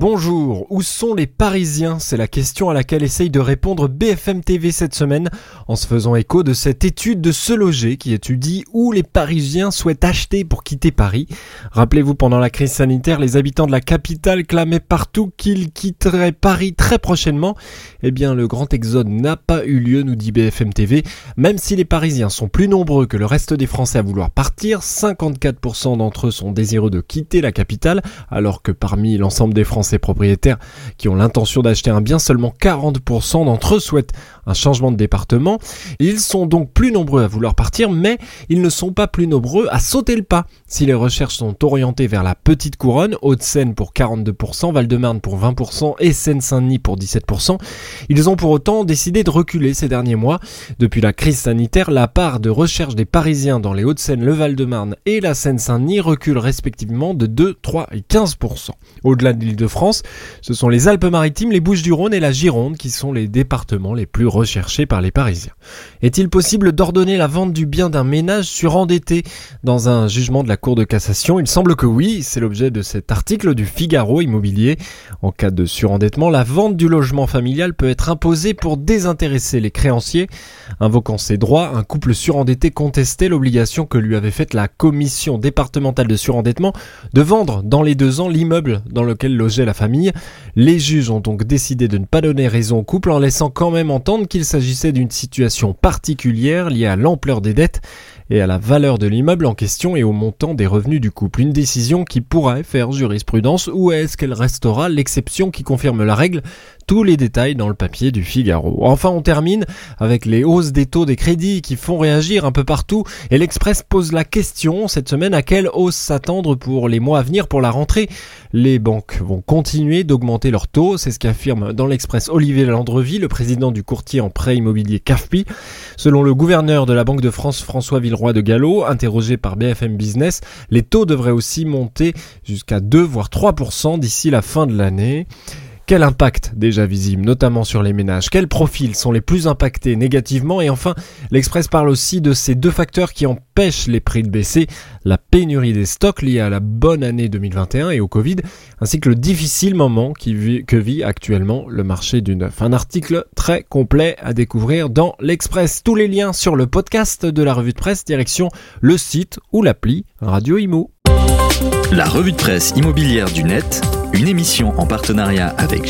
Bonjour, où sont les Parisiens? C'est la question à laquelle essaye de répondre BFM TV cette semaine en se faisant écho de cette étude de Se Loger qui étudie où les Parisiens souhaitent acheter pour quitter Paris. Rappelez-vous, pendant la crise sanitaire, les habitants de la capitale clamaient partout qu'ils quitteraient Paris très prochainement. Eh bien, le grand exode n'a pas eu lieu, nous dit BFM TV. Même si les Parisiens sont plus nombreux que le reste des Français à vouloir partir, 54% d'entre eux sont désireux de quitter la capitale, alors que parmi l'ensemble des Français, ces propriétaires qui ont l'intention d'acheter un bien, seulement 40% d'entre eux souhaitent un changement de département. Ils sont donc plus nombreux à vouloir partir, mais ils ne sont pas plus nombreux à sauter le pas. Si les recherches sont orientées vers la petite couronne, Haute-Seine pour 42%, Val-de-Marne pour 20% et Seine-Saint-Denis pour 17%, ils ont pour autant décidé de reculer ces derniers mois. Depuis la crise sanitaire, la part de recherche des Parisiens dans les Hauts-de-Seine, le Val-de-Marne et la Seine-Saint-Denis recule respectivement de 2, 3 et 15%. Au-delà de l'île de France, ce sont les Alpes-Maritimes, les Bouches-du-Rhône et la Gironde qui sont les départements les plus recherchés par les Parisiens. Est-il possible d'ordonner la vente du bien d'un ménage surendetté dans un jugement de la Cour de cassation? Il semble que oui, c'est l'objet de cet article du Figaro Immobilier. En cas de surendettement, la vente du logement familial peut être imposée pour désintéresser les créanciers. Invoquant ses droits, un couple surendetté contestait l'obligation que lui avait faite la commission départementale de surendettement de vendre dans les deux ans l'immeuble dans lequel logeait la famille. Les juges ont donc décidé de ne pas donner raison au couple en laissant quand même entendre qu'il s'agissait d'une situation particulière liée à l'ampleur des dettes et à la valeur de l'immeuble en question et au montant des revenus du couple. Une décision qui pourrait faire jurisprudence ou est-ce qu'elle restera? L'exception qui confirme la règle tous les détails dans le papier du Figaro. Enfin, on termine avec les hausses des taux des crédits qui font réagir un peu partout et l'Express pose la question cette semaine à quelle hausse s'attendre pour les mois à venir pour la rentrée? Les banques vont continuer d'augmenter leurs taux, c'est ce qu'affirme dans l'Express Olivier Landreville, le président du courtier en prêt immobilier CAFPI. Selon le gouverneur de la Banque de France François Villeroy de Gallo, interrogé par BFM Business, les taux devraient aussi monter jusqu'à 2 voire 3% d'ici la fin de l'année. Quel impact déjà visible, notamment sur les ménages? Quels profils sont les plus impactés négativement? Et enfin, l'Express parle aussi de ces deux facteurs qui empêchent les prix de baisser, la pénurie des stocks liée à la bonne année 2021 et au Covid, ainsi que le difficile moment que vit actuellement le marché du neuf. Un article très complet à découvrir dans l'Express. Tous les liens sur le podcast de la revue de presse, direction le site ou l'appli Radio Imo. La revue de presse immobilière du net, une émission en partenariat avec